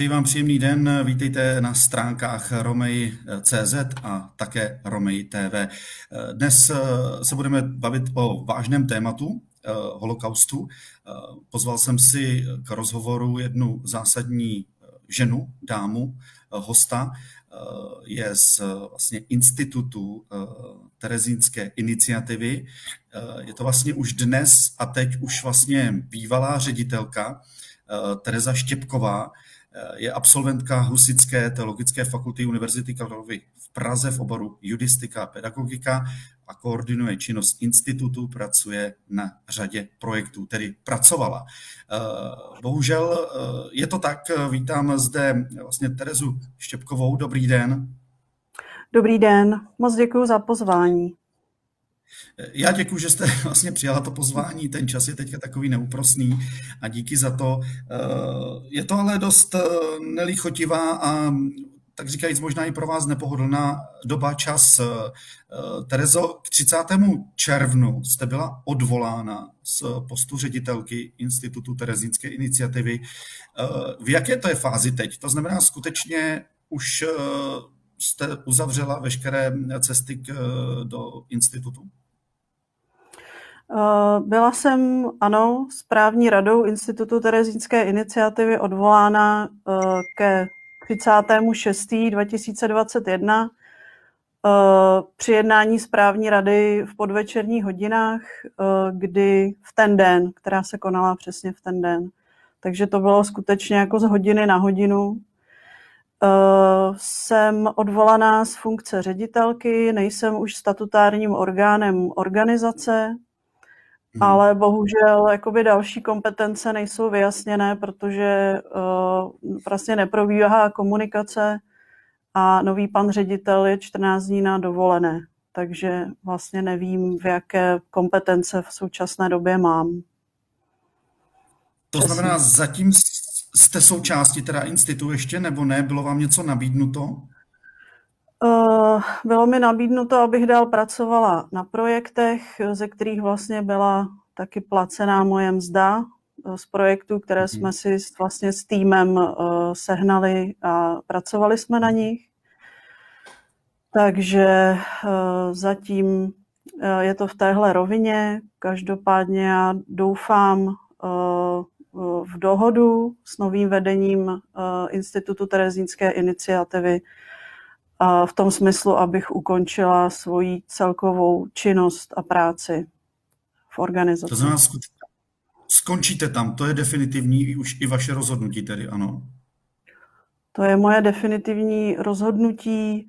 Přeji vám příjemný den, vítejte na stránkách Romej.cz a také Romej TV. Dnes se budeme bavit o vážném tématu, holokaustu. Pozval jsem si k rozhovoru jednu zásadní ženu, dámu, hosta, je z vlastně institutu Terezínské iniciativy. Je to vlastně už dnes a teď už vlastně bývalá ředitelka Tereza Štěpková, je absolventka Husické teologické fakulty Univerzity Karlovy v Praze v oboru judistika a pedagogika a koordinuje činnost institutu, pracuje na řadě projektů, tedy pracovala. Bohužel je to tak, vítám zde vlastně Terezu Štěpkovou. Dobrý den. Dobrý den, moc děkuji za pozvání. Já děkuji, že jste vlastně přijala to pozvání. Ten čas je teďka takový neúprosný a díky za to. Eh, je to ale dost eh, nelíchotivá a tak říkajíc možná i pro vás nepohodlná doba, čas. Eh, Terezo, k 30. červnu jste byla odvolána z postu ředitelky Institutu Terezínské iniciativy. V jaké to je fázi teď? To znamená, skutečně už jste uzavřela veškeré cesty do institutu? Eh, byla jsem, ano, správní radou Institutu Terezínské iniciativy odvolána eh, ke 36.2021 eh, při jednání správní rady v podvečerních hodinách, kdy v ten den, která se konala přesně v ten den. Takže to bylo skutečně jako z hodiny na hodinu. Jsem odvolaná z funkce ředitelky, nejsem už statutárním orgánem organizace, Hmm. Ale bohužel jakoby další kompetence nejsou vyjasněné, protože uh, vlastně neprobíhá komunikace a nový pan ředitel je 14 dní na dovolené. Takže vlastně nevím, v jaké kompetence v současné době mám. To znamená, zatím jste součástí teda institutu ještě, nebo ne? Bylo vám něco nabídnuto? Uh, bylo mi nabídnuto, abych dál pracovala na projektech, ze kterých vlastně byla taky placená moje mzda eh, z projektů, které mhm. jsme si vlastně s týmem uh, sehnali a pracovali jsme na nich. Takže zatím je to v téhle rovině. Každopádně já doufám v dohodu s novým vedením Institutu Terezínské iniciativy v tom smyslu, abych ukončila svoji celkovou činnost a práci v organizaci. To znamená, skončíte tam, to je definitivní už i vaše rozhodnutí tedy, ano? To je moje definitivní rozhodnutí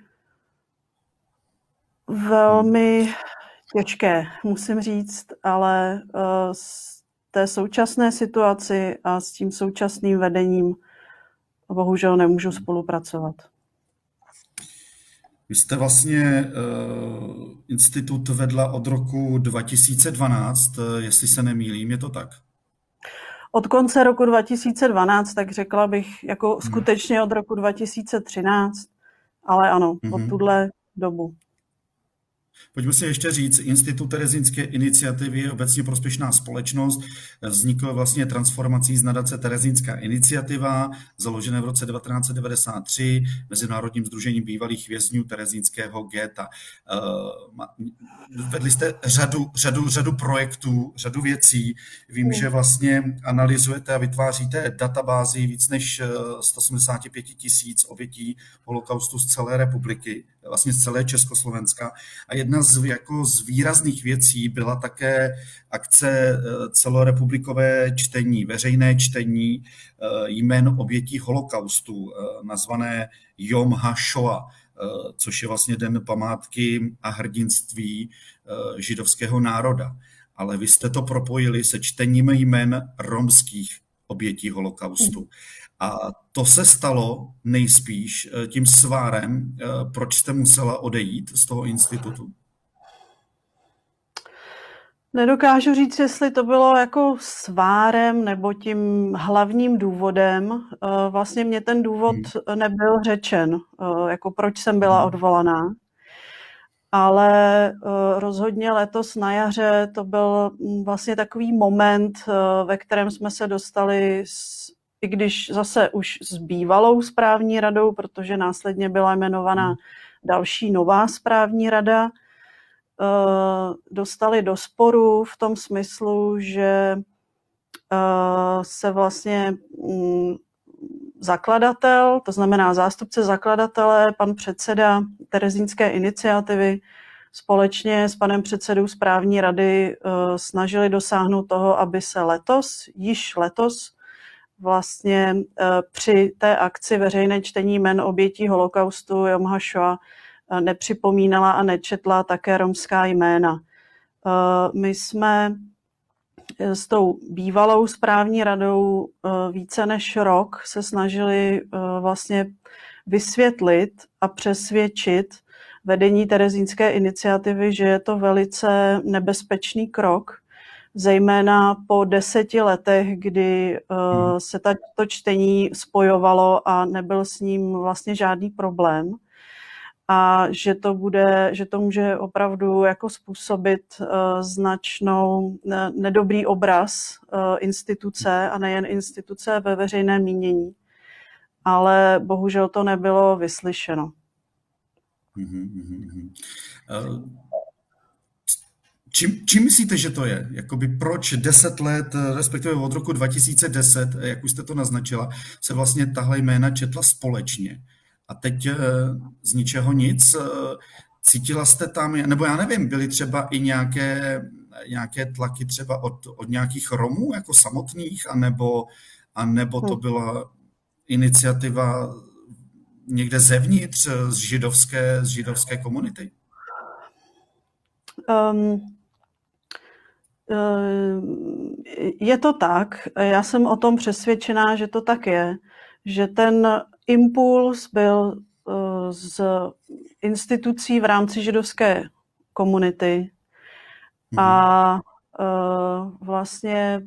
velmi těžké, musím říct, ale z eh, té současné situaci a s tím současným vedením bohužel nemůžu spolupracovat. Vy jste vlastně uh, institut vedla od roku 2012, eh, jestli se nemýlím, je to tak? Od konce roku 2012, tak řekla bych, jako hmm. skutečně od roku 2013, ale ano, hmm. od mhm. tuhle dobu. Pojďme si ještě říct, Institut Terezínské iniciativy je obecně prospěšná společnost. Vznikl vlastně transformací z nadace Terezínská iniciativa, založené v roce 1993 Mezinárodním združením bývalých vězňů Terezínského geta. Eh, vedli jste řadu, řadu, řadu projektů, řadu věcí. Vím, že vlastně analyzujete a vytváříte databázi víc než 185 eh, tisíc obětí holokaustu z celé republiky, vlastně z celé Československa. A jedna z, jako z výrazných věcí byla také akce eh, celorepublikové čtení, veřejné čtení eh, jmén obětí holokaustu, eh, nazvané Yom HaShoah, což je vlastně den památky a hrdinství židovského národa. Ale vy jste to propojili se čtením jmen romských obětí holokaustu. A to se stalo nejspíš tím svárem, proč jste musela odejít z toho institutu? Nedokážu říct, jestli to bylo jako svárem nebo tím hlavním důvodem. Eh, vlastně mě ten důvod hmm. nebyl řečen, eh, jako proč jsem byla hmm. odvolaná. Ale eh, rozhodně letos na jaře to byl mm, vlastně takový moment, ve kterém jsme se dostali i když zase už s bývalou správní radou, protože následně byla jmenovaná hmm. další nová správní rada, eh, dostali do sporu v tom smyslu, že se vlastně mm, zakladatel, to znamená zástupce zakladatele, pan předseda Terezínské iniciativy, společně s panem předsedou správní rady snažili dosáhnout toho, aby se letos, již letos, vlastně eh, při té akci veřejné čtení jmen obětí holokaustu Jom HaShoah eh, nepřipomínala a nečetla také romská jména. Eh, my jsme s tou bývalou správní radou více než rok se snažili vlastně vysvětlit a přesvědčit vedení Terezínské iniciativy, že je to velice nebezpečný krok, zejména po deseti letech, kdy uh, se ta, to čtení spojovalo a nebyl s ním vlastně žádný problém a že to bude, že to může opravdu jako způsobit uh, značnou ne, nedobrý obraz uh, instituce a nejen instituce ve veřejném mínění. Ale bohužel to nebylo vyslyšeno. Mm-hmm. Uh, Čím, čím myslíte, že to je? Jakoby proč 10 let, respektive od roku 2010, jak už jste to naznačila, se vlastně tahle jména četla společně. A teď eh, z ničeho nic. Eh, cítila jste tam, nebo já nevím, byly třeba i nějaké, nějaké tlaky třeba od, od nějakých Romů jako samotných, anebo, anebo to hm. byla iniciativa někde zevnitř z židovské, z židovské komunity? Um, Eh, je to tak, já jsem o tom přesvědčená, že to tak je, že ten impuls byl eh, z institucí v rámci židovské komunity. A eh, vlastně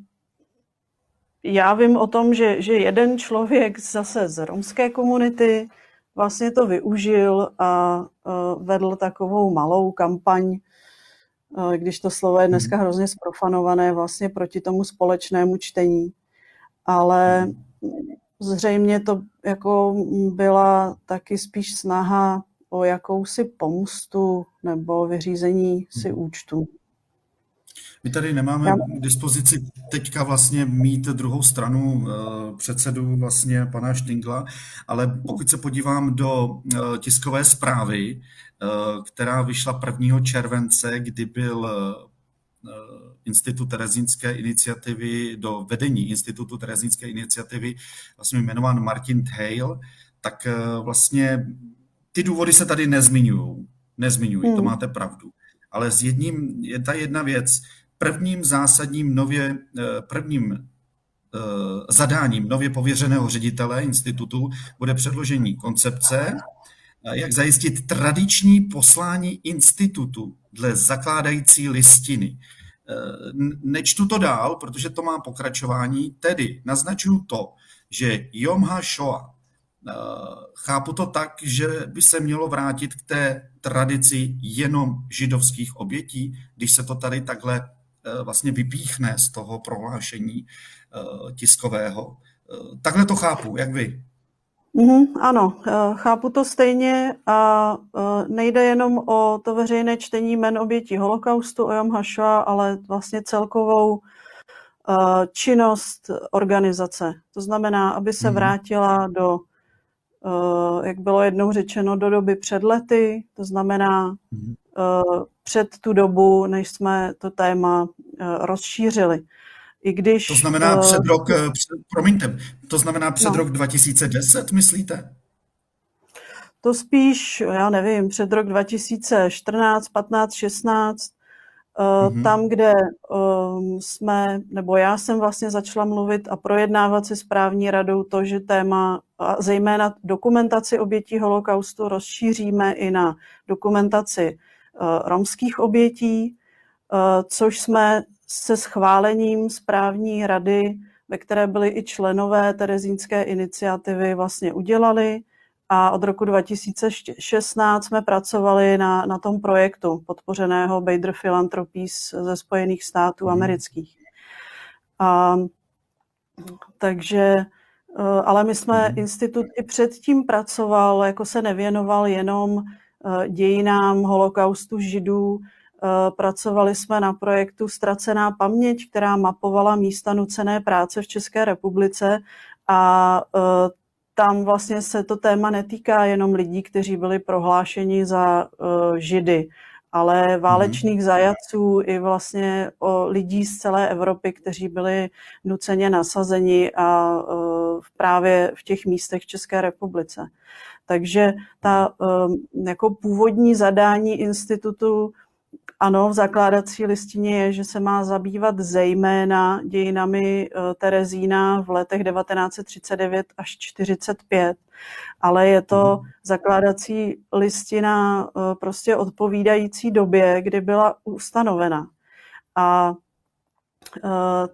já vím o tom, že, že jeden člověk zase z romské komunity vlastně to využil a vedl takovou malou kampaň když to slovo je dneska mhm. hrozně sprofanované vlastně proti tomu společnému čtení. Ale zřejmě to jako byla taky spíš snaha o jakousi pomstu nebo vyřízení si mhm. účtu. My tady nemáme k dispozici teďka vlastně mít druhou stranu eh, předsedu vlastně pana Štingla, ale pokud se podívám do eh, tiskové zprávy, eh, která vyšla 1. července, kdy byl Institut Terezínské iniciativy, do vedení Institutu Terezínské iniciativy vlastně jmenován Martin Hale, tak vlastně ty důvody se tady nezmiňují. Nezmiňují, hmm. to máte pravdu. Ale s jedním, je ta jedna věc, prvním zásadním nově, eh, prvním eh, zadáním nově pověřeného ředitele institutu bude předložení koncepce, eh, jak zajistit tradiční poslání institutu dle zakládající listiny. Nečtu to dál, protože to má pokračování, tedy naznačuju to, že Yom HaShoah, chápu to tak, že by se mělo vrátit k té tradici jenom židovských obětí, když se to tady takhle vlastně vypíchne z toho prohlášení eh, tiskového. Eh, takhle to chápu, jak vy? Mm, ano, chápu to stejně a nejde jenom o to veřejné čtení men obětí holokaustu o Jom HaShoah, ale vlastně celkovou činnost organizace. To znamená, aby se mhm. vrátila do, jak bylo jednou řečeno, do doby před lety, to znamená mm před tu dobu, než jsme to téma eh, rozšířili. I když, to znamená před rok, eh, před, promiňte, to znamená před no. rok 2010, myslíte? To spíš, já nevím, před rok 2014, 15, 16, mm-hmm. tam, kde um, jsme, nebo já jsem vlastně začala mluvit a projednávat se správní radou to, že téma, a zejména dokumentaci obětí holokaustu, rozšíříme i na dokumentaci Eh, romských obětí, eh, což jsme se schválením správní rady, ve které byli i členové Terezínské iniciativy, vlastně udělali. A od roku 2016 jsme pracovali na, na tom projektu podpořeného Bader Philanthropies ze Spojených států mm. amerických. A, takže ale my jsme mm. institut i předtím pracoval, jako se nevěnoval jenom dějinám holokaustu židů, Pracovali jsme na projektu Ztracená paměť, která mapovala místa nucené práce v České republice. A tam vlastně se to téma netýká jenom lidí, kteří byli prohlášeni za židy, ale válečných mm-hmm. zajaců i vlastně o lidí z celé Evropy, kteří byli nuceně nasazeni a uh, právě v těch místech v České republice. Takže ta uh, jako původní zadání institutu ano, v zakládací listině je, že se má zabývat zejména dějinami eh, Terezína v letech 1939 až 1945, ale je to mhm. zakládací listina eh, prostě odpovídající době, kdy byla ustanovena. A eh,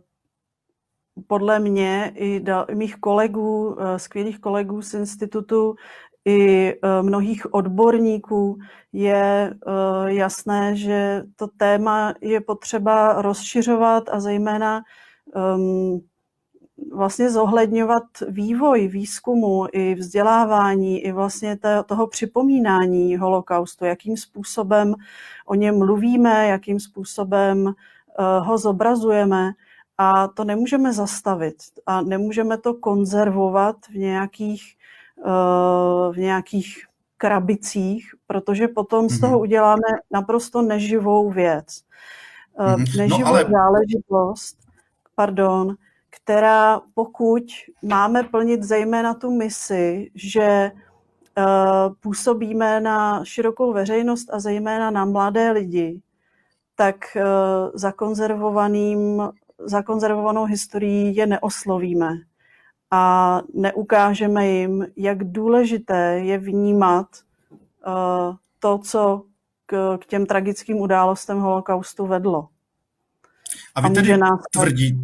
podle mě i mých kolegů, skvělých kolegů z institutu, i e, mnohých odborníků je e, jasné, že to téma je potřeba rozšiřovat a zejména vlastně zohledňovat vývoj výzkumu i vzdělávání, i vlastně toho připomínání holokaustu, jakým způsobem o něm mluvíme, jakým způsobem e, ho zobrazujeme. A to nemůžeme zastavit a nemůžeme to konzervovat v nějakých v nějakých krabicích, protože potom z toho mhm. uděláme naprosto neživou věc. Mm-hmm. Neživou no, ale... záležitost, pardon, která pokud máme plnit zejména tu misi, že působíme na širokou veřejnost a zejména na mladé lidi, tak zakonzervovaným, zakonzervovanou historií je neoslovíme a neukážeme jim, jak důležité je vnímat uh, to, co k, k těm tragickým událostem holokaustu vedlo. A vy a tedy nás... tvrdí,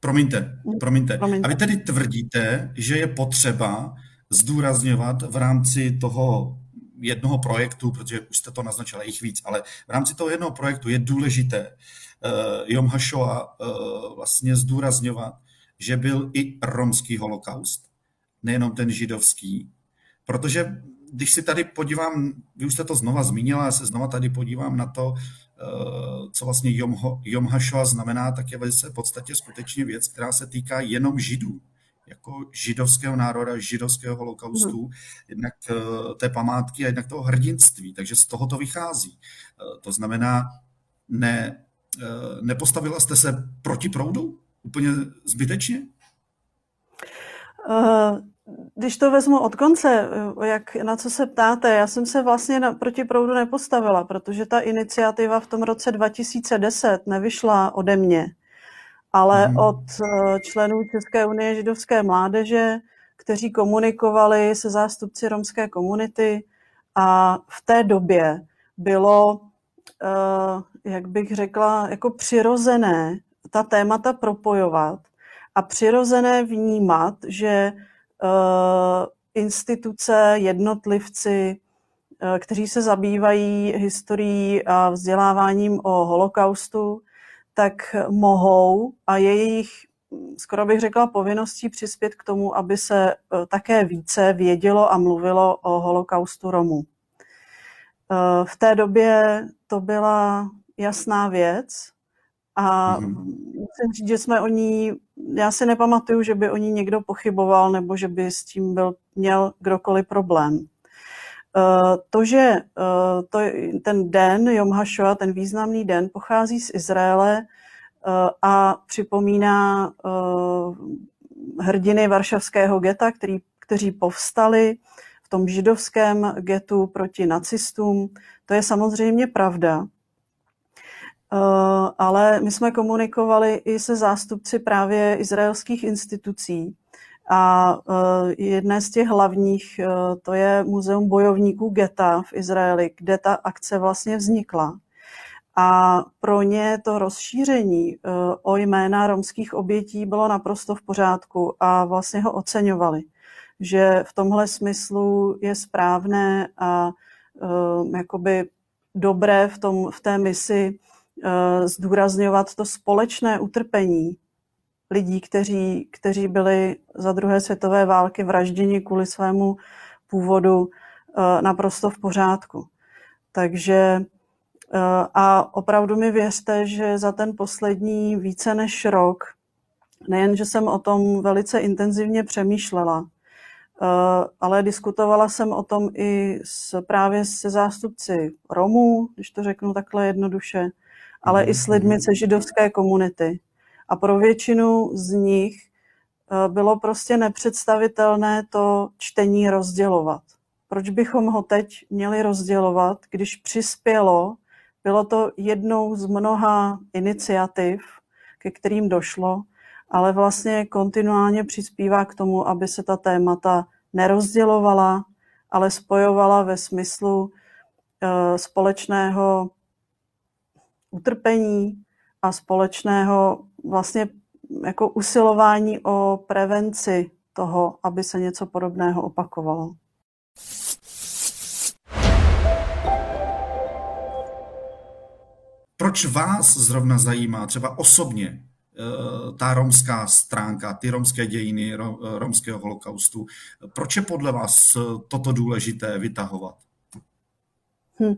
promiňte, promiňte, promiňte, a vy tedy tvrdíte, že je potřeba zdůrazňovat v rámci toho jednoho projektu, protože už jste to naznačila jich víc, ale v rámci toho jednoho projektu je důležité uh, Jom Hašova uh, vlastně zdůrazňovat, že byl i romský holokaust, nejenom ten židovský, protože když si tady podívám, vy už jste to znova zmínila, já se znova tady podívám na to, eh, co vlastně Jom, Jom znamená, tak je v podstatě skutečně věc, která se týká jenom židů, jako židovského národa, židovského holokaustu, hmm. jednak eh, té památky a jednak toho hrdinství. Takže z toho to vychází. Eh, to znamená, ne, nepostavila jste se proti proudu? Úplně zbytečně? Uh, když to vezmu od konce, eh, jak, na co se ptáte, já jsem se vlastně na, proti proudu nepostavila, protože ta iniciativa v tom roce 2010 nevyšla ode mě, ale hmm. od uh, členů České unie židovské mládeže, kteří komunikovali se zástupci romské komunity a v té době bylo, jak bych řekla, jako přirozené ta témata propojovat a přirozené vnímat, že uh, instituce, jednotlivci, uh, kteří se zabývají historií a vzděláváním o holokaustu, tak mohou a jejich, skoro bych řekla, povinností přispět k tomu, aby se uh, také více vědělo a mluvilo o holokaustu Romů. V té době to byla jasná věc, a mm-hmm. musím říct, že jsme o ní, já si nepamatuju, že by o ní někdo pochyboval nebo že by s tím byl, měl kdokoliv problém. Uh, to, že uh, to, ten den Jom HaShoah, ten významný den, pochází z Izraele uh, a připomíná hrdiny varšavského geta, který, kteří povstali v tom židovském getu proti nacistům. To je samozřejmě pravda. Eh, ale my jsme komunikovali i se zástupci právě izraelských institucí. A eh, jedné z těch hlavních, eh, to je Muzeum bojovníků geta v Izraeli, kde ta akce vlastně vznikla. A pro ně to rozšíření o jména romských obětí bylo naprosto v pořádku a vlastně ho oceňovali. Že v tomhle smyslu je správné a jakoby dobré v, tom, v té misi zdůrazňovat to společné utrpení lidí, kteří, kteří byli za druhé světové války vražděni kvůli svému původu naprosto v pořádku. Takže a opravdu mi věřte, že za ten poslední více než rok, nejen, že jsem o tom velice intenzivně přemýšlela, ale diskutovala jsem o tom i s, právě se zástupci Romů, když to řeknu takhle jednoduše, ale i s lidmi ze židovské komunity. A pro většinu z nich bylo prostě nepředstavitelné to čtení rozdělovat. Proč bychom ho teď měli rozdělovat, když přispělo bylo to jednou z mnoha iniciativ, ke kterým došlo, ale vlastně kontinuálně přispívá k tomu, aby se ta témata nerozdělovala, ale spojovala ve smyslu eh, společného utrpení a společného vlastně jako usilování o prevenci toho, aby se něco podobného opakovalo. Proč vás zrovna zajímá třeba osobně eh, ta romská stránka, ty romské dějiny eh, romského holokaustu? Proč je podle vás toto důležité vytahovat? Hm.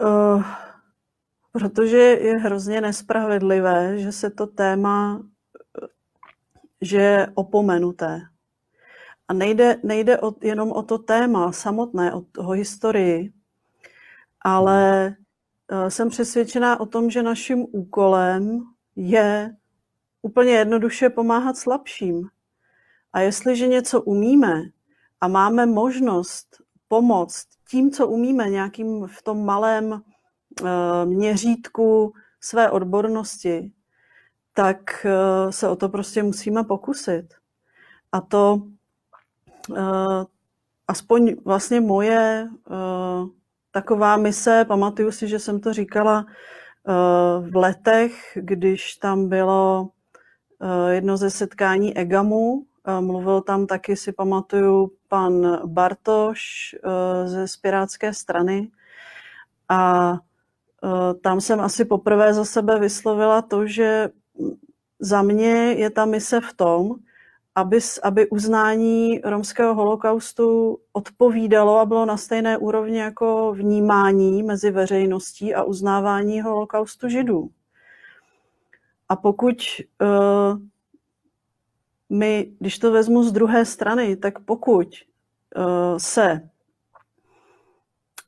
Uh, protože je hrozně nespravedlivé, že se to téma, že je opomenuté. A nejde, nejde o, jenom o to téma samotné, o toho historii, ale eh, jsem přesvědčená o tom, že naším úkolem je úplně jednoduše pomáhat slabším. A jestliže něco umíme a máme možnost pomoct tím, co umíme, nějakým v tom malém eh, měřítku své odbornosti, tak eh, se o to prostě musíme pokusit. A to aspoň vlastně moje taková mise, pamatuju si, že jsem to říkala eh, v letech, když tam bylo eh, jedno ze setkání EGAMu, eh, mluvil tam taky, si pamatuju, pan Bartoš ze Spirátské strany a tam jsem asi poprvé za sebe vyslovila to, že za mě je ta mise v tom, aby, aby uznání romského holokaustu odpovídalo a bylo na stejné úrovni jako vnímání mezi veřejností a uznávání holokaustu židů. A pokud uh, my, když to vezmu z druhé strany, tak pokud uh, se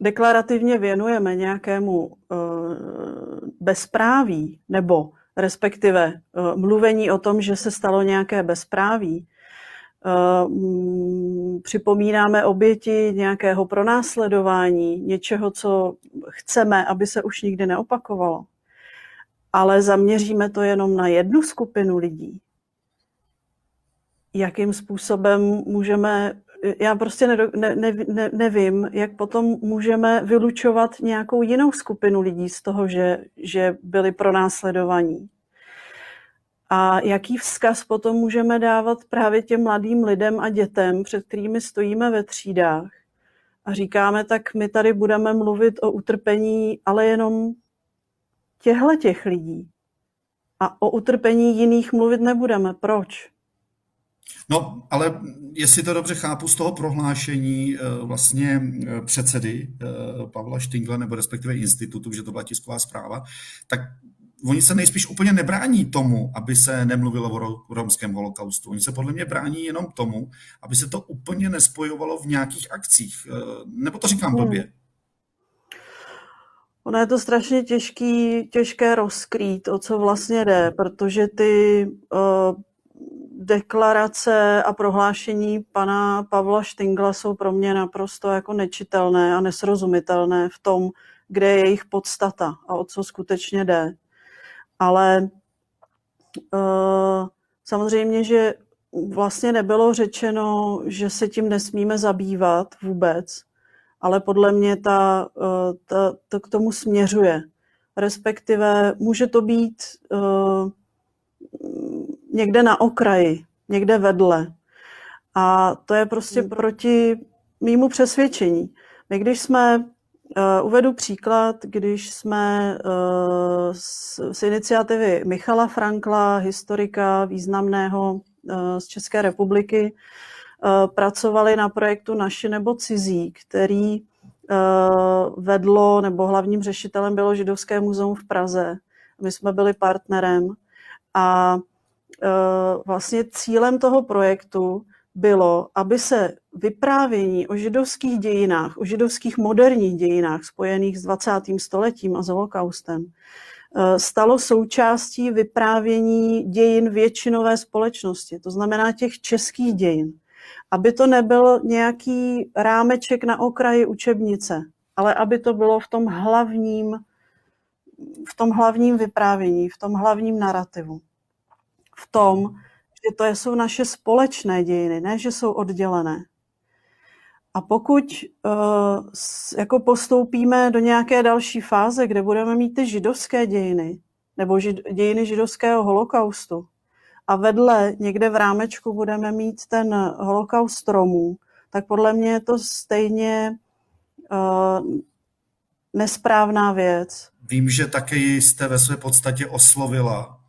deklarativně věnujeme nějakému uh, bezpráví nebo respektive eh, mluvení o tom, že se stalo nějaké bezpráví. Připomínáme oběti nějakého pronásledování, něčeho, co chceme, aby se už nikdy neopakovalo. Ale zaměříme to jenom na jednu skupinu lidí. Jakým způsobem můžeme já prostě ne, ne, ne, nevím, jak potom můžeme vylučovat nějakou jinou skupinu lidí z toho, že, že byli pronásledovaní. A jaký vzkaz potom můžeme dávat právě těm mladým lidem a dětem, před kterými stojíme ve třídách a říkáme, tak my tady budeme mluvit o utrpení, ale jenom těchto těch lidí. A o utrpení jiných mluvit nebudeme. Proč? No, ale jestli to dobře chápu z toho prohlášení eh, vlastně eh, předsedy eh, Pavla Štingla, nebo respektive institutu, že to byla tisková zpráva, tak oni se nejspíš úplně nebrání tomu, aby se nemluvilo o romském holokaustu. Oni se podle mě brání jenom tomu, aby se to úplně nespojovalo v nějakých akcích. Nebo to říkám blbě? Hmm. Ono je to strašně těžký, těžké rozkrýt, o co vlastně jde, protože ty uh, deklarace a prohlášení pana Pavla Štingla jsou pro mě naprosto jako nečitelné a nesrozumitelné v tom, kde je jejich podstata a o co skutečně jde. Ale uh, samozřejmě, že vlastně nebylo řečeno, že se tím nesmíme zabývat vůbec, ale podle mě ta, uh, ta, to k tomu směřuje. Respektive může to být uh, někde na okraji, někde vedle. A to je prostě hmm. proti mýmu přesvědčení. My když jsme uvedu příklad, když jsme z, z iniciativy Michala Frankla, historika významného z České republiky, pracovali na projektu Naši nebo cizí, který vedlo, nebo hlavním řešitelem bylo Židovské muzeum v Praze. My jsme byli partnerem a vlastně cílem toho projektu bylo, aby se vyprávění o židovských dějinách, o židovských moderních dějinách spojených s 20. stoletím a s holokaustem, eh, stalo součástí vyprávění dějin většinové společnosti, to znamená těch českých dějin. Aby to nebyl nějaký rámeček na okraji učebnice, ale aby to bylo v tom hlavním, v tom hlavním vyprávění, v tom hlavním narrativu. V tom, že to jsou naše společné dějiny, ne, že jsou oddělené. A pokud uh, jako postoupíme do nějaké další fáze, kde budeme mít ty židovské dějiny, nebo žid, dějiny židovského holokaustu, a vedle někde v rámečku budeme mít ten holokaust Romů, tak podle mě je to stejně uh, nesprávná věc. Vím, že také jste ve své podstatě oslovila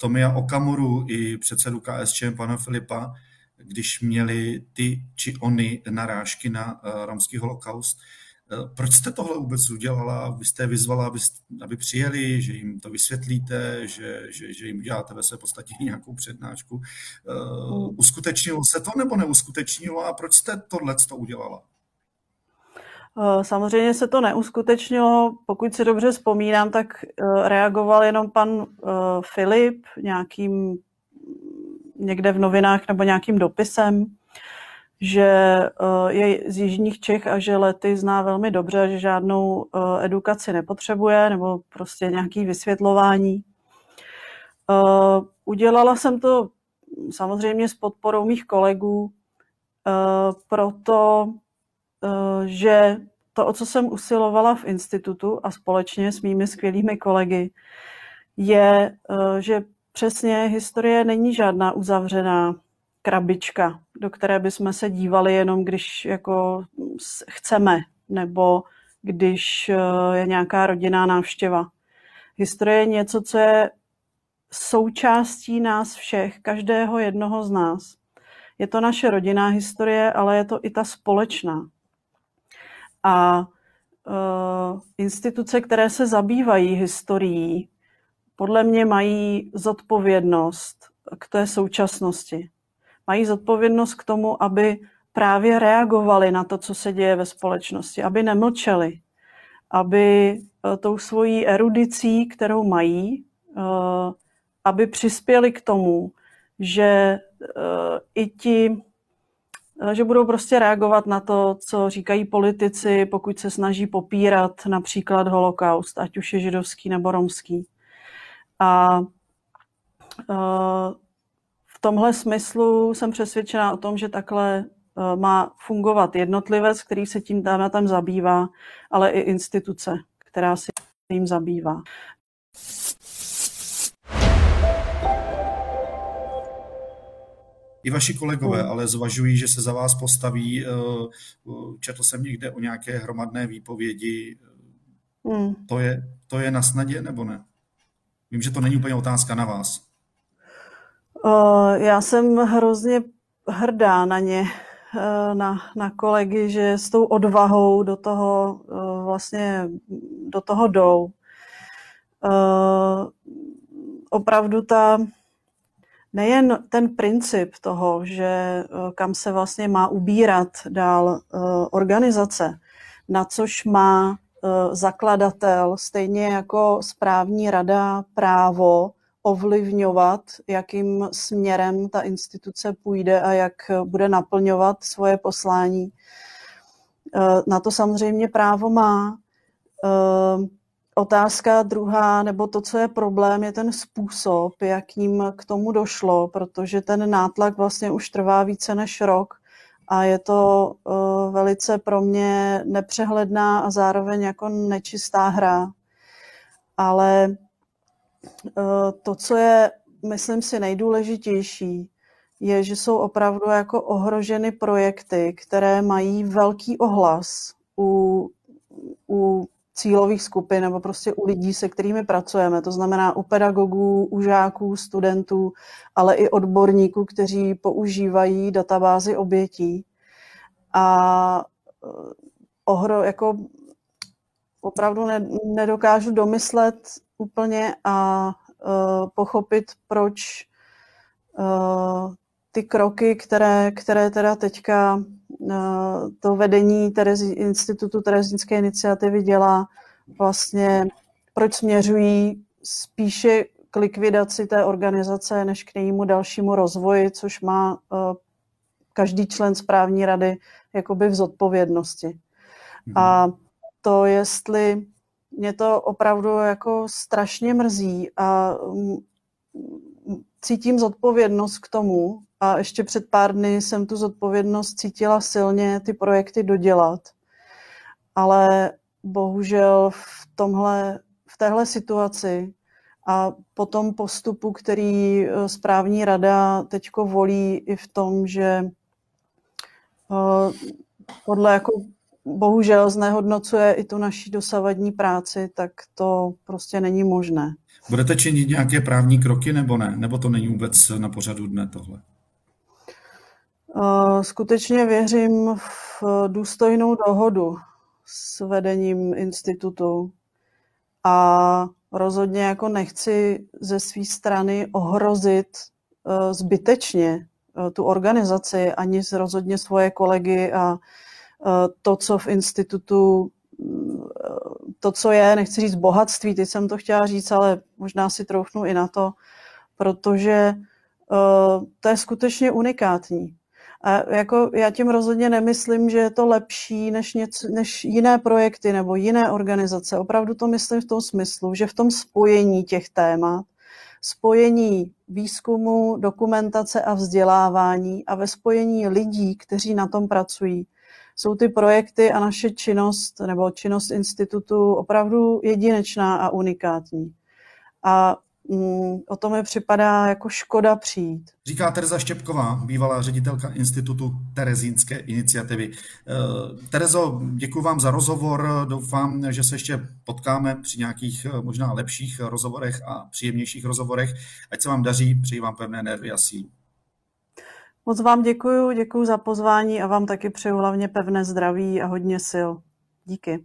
Tomia Okamuru i předsedu KSČM pana Filipa, když měli ty či oni narážky na eh, romský holokaust. Eh, proč jste tohle vůbec udělala? Vy jste vyzvala, aby, aby přijeli, že jim to vysvětlíte, že, že, že jim uděláte ve své podstatě nějakou přednášku. Uskutečnilo se to nebo neuskutečnilo a proč jste tohle to udělala? Eh, samozřejmě se to neuskutečnilo. Pokud si dobře vzpomínám, tak eh, reagoval jenom pan eh, Filip nějakým někde v novinách nebo nějakým dopisem, že je z Jižních Čech a že lety zná velmi dobře, že žádnou edukaci nepotřebuje nebo prostě nějaký vysvětlování. Udělala jsem to samozřejmě s podporou mých kolegů, proto že to, o co jsem usilovala v institutu a společně s mými skvělými kolegy, je, že přesně historie není žádná uzavřená krabička, do které bychom se dívali jenom, když jako chceme, nebo když je nějaká rodinná návštěva. Historie je něco, co je součástí nás všech, každého jednoho z nás. Je to naše rodinná historie, ale je to i ta společná. A uh, instituce, které se zabývají historií, podle mě mají zodpovědnost k té současnosti. Mají zodpovědnost k tomu, aby právě reagovali na to, co se děje ve společnosti, aby nemlčeli, aby uh, tou svojí erudicí, kterou mají, uh, aby přispěli k tomu, že i ti že budou prostě reagovat na to, co říkají politici, pokud se snaží popírat například holokaust, ať už je židovský nebo romský. A v tomhle smyslu jsem přesvědčená o tom, že takhle má fungovat jednotlivec, který se tím tématem zabývá, ale i instituce, která se tím zabývá. I vaši kolegové, mm. ale zvažují, že se za vás postaví. Eh, četl jsem někde o nějaké hromadné výpovědi. Mm. To, je, to je na snadě nebo ne? Vím, že to není úplně otázka na vás. Já jsem hrozně hrdá na ně, uh, na, na kolegy, že s tou odvahou do toho vlastně do toho jdou. Opravdu ta nejen ten princip toho, že eh, kam se vlastně má ubírat dál eh, organizace, na což má eh, zakladatel, stejně jako správní rada právo ovlivňovat, jakým směrem ta instituce půjde a jak bude naplňovat svoje poslání. Na to samozřejmě právo má. Otázka druhá, nebo to, co je problém, je ten způsob, jakým k tomu došlo, protože ten nátlak vlastně už trvá více než rok a je to uh, velice pro mě nepřehledná a zároveň jako nečistá hra. Ale uh, to, co je, myslím si, nejdůležitější, je, že jsou opravdu jako ohroženy projekty, které mají velký ohlas u u cílových skupin nebo prostě u lidí, se kterými pracujeme. To znamená u pedagogů, u žáků, studentů, ale i odborníků, kteří používají databázy obětí. A eh, ohro, jako opravdu ne, nedokážu domyslet úplně a uh, pochopit, proč uh, ty kroky, které, které teda teďka to vedení Terezi, Institutu Terezínské iniciativy dělá, vlastně proč směřují spíše k likvidaci té organizace, než k jejímu dalšímu rozvoji, což má uh, každý člen správní rady jakoby v zodpovědnosti. Mm. A to, jestli mě to opravdu jako strašně mrzí a mm, cítím zodpovědnost k tomu a ještě před pár dny jsem tu zodpovědnost cítila silně ty projekty dodělat. Ale bohužel v tomhle, v téhle situaci a po tom postupu, který eh, správní rada teďko volí i v tom, že eh, podle jako bohužel znehodnocuje i tu naší dosavadní práci, tak to prostě není možné. Budete činit nějaké právní kroky nebo ne? Nebo to není vůbec na pořadu dne tohle? Skutečně věřím v důstojnou dohodu s vedením institutu a rozhodně jako nechci ze své strany ohrozit e, zbytečně e, tu organizaci, ani rozhodně svoje kolegy a Eh, to, co v institutu, mm, to, co je, nechci říct bohatství, teď jsem to chtěla říct, ale možná si troufnu i na to, protože eh, to je skutečně unikátní. A jako já tím rozhodně nemyslím, že je to lepší než, něco, než jiné projekty nebo jiné organizace. Opravdu to myslím v tom smyslu, že v tom spojení těch témat, spojení výzkumu, dokumentace a vzdělávání a ve spojení lidí, kteří na tom pracují, jsou ty projekty a naše činnost nebo činnost institutu opravdu jedinečná a unikátní. A o to mi připadá jako škoda přijít. Říká Tereza Štěpková, bývalá ředitelka Institutu Terezínské iniciativy. Eh, Terezo, děkuji vám za rozhovor. Doufám, že se ještě potkáme při nějakých eh, možná lepších rozhovorech a příjemnějších rozhovorech. Ať se vám daří, přeji vám pevné nervy a sílu. Moc vám děkuji, děkuji za pozvání a vám taky přeju hlavně pevné zdraví a hodně sil. Díky.